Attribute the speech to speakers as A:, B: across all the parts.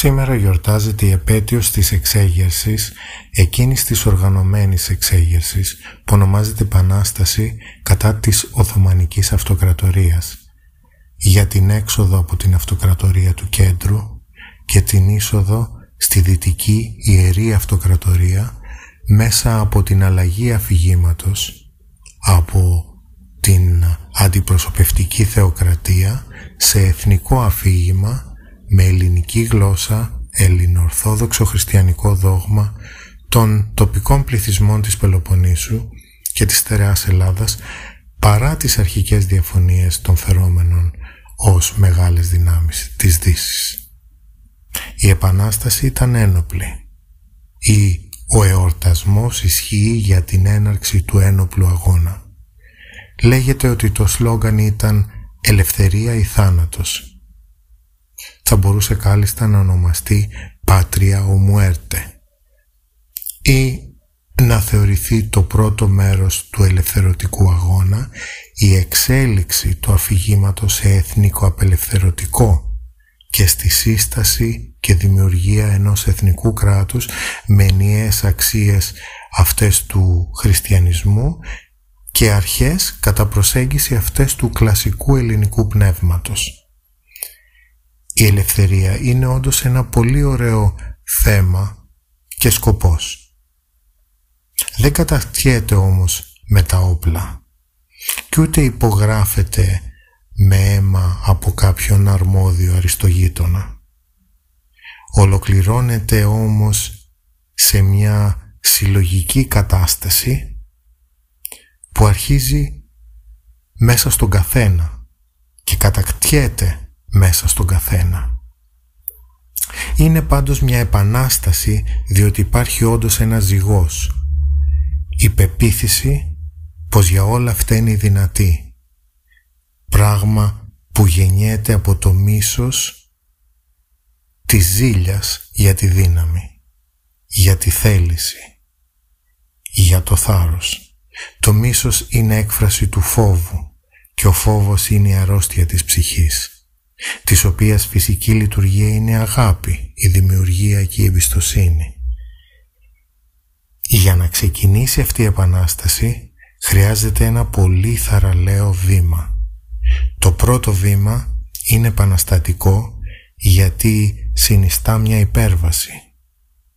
A: Σήμερα γιορτάζεται η επέτειος της εξέγερσης, εκείνης της οργανωμένης εξέγερσης, που ονομάζεται Επανάσταση κατά της Οθωμανικής Αυτοκρατορίας, για την έξοδο από την Αυτοκρατορία του Κέντρου και την είσοδο στη Δυτική Ιερή Αυτοκρατορία μέσα από την αλλαγή αφηγήματος από την αντιπροσωπευτική θεοκρατία σε εθνικό αφήγημα με ελληνική γλώσσα, ελληνοορθόδοξο χριστιανικό δόγμα των τοπικών πληθυσμών της Πελοποννήσου και της στερεάς Ελλάδας παρά τις αρχικές διαφωνίες των φερόμενων ως μεγάλες δυνάμεις της δύσης. Η Επανάσταση ήταν ένοπλη ή ο εορτασμός ισχύει για την έναρξη του ένοπλου αγώνα. Λέγεται ότι το σλόγκαν ήταν «Ελευθερία ή θάνατος» θα μπορούσε κάλλιστα να ονομαστεί «Patria o Muerte» ή να θεωρηθεί το πρώτο μέρος του ελευθερωτικού αγώνα η εξέλιξη του αφηγήματος σε εθνικό απελευθερωτικό και στη σύσταση και δημιουργία ενός εθνικού κράτους με ενιαίες αξίες αυτές του χριστιανισμού και αρχές κατά προσέγγιση αυτές του κλασικού ελληνικού πνεύματος. Η ελευθερία είναι όντως ένα πολύ ωραίο θέμα και σκοπός. Δεν κατακτιέται όμως με τα όπλα και ούτε υπογράφεται με αίμα από κάποιον αρμόδιο αριστογείτονα. Ολοκληρώνεται όμως σε μια συλλογική κατάσταση που αρχίζει μέσα στον καθένα και κατακτιέται μέσα στον καθένα. Είναι πάντως μια επανάσταση διότι υπάρχει όντως ένα ζυγός. Η πεποίθηση πως για όλα φταίνει δυνατή. Πράγμα που γεννιέται από το μίσος της ζήλιας για τη δύναμη, για τη θέληση, για το θάρρος. Το μίσος είναι έκφραση του φόβου και ο φόβος είναι η αρρώστια της ψυχής της οποίας φυσική λειτουργία είναι αγάπη, η δημιουργία και η εμπιστοσύνη. Για να ξεκινήσει αυτή η επανάσταση χρειάζεται ένα πολύ θαραλέο βήμα. Το πρώτο βήμα είναι επαναστατικό γιατί συνιστά μια υπέρβαση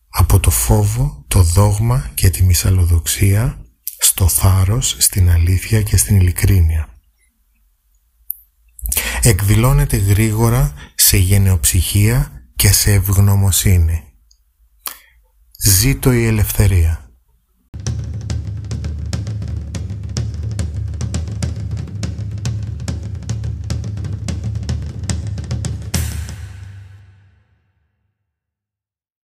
A: από το φόβο, το δόγμα και τη μυσαλλοδοξία στο θάρρος, στην αλήθεια και στην ειλικρίνεια εκδηλώνεται γρήγορα σε γενεοψυχία και σε ευγνωμοσύνη. Ζήτω η ελευθερία.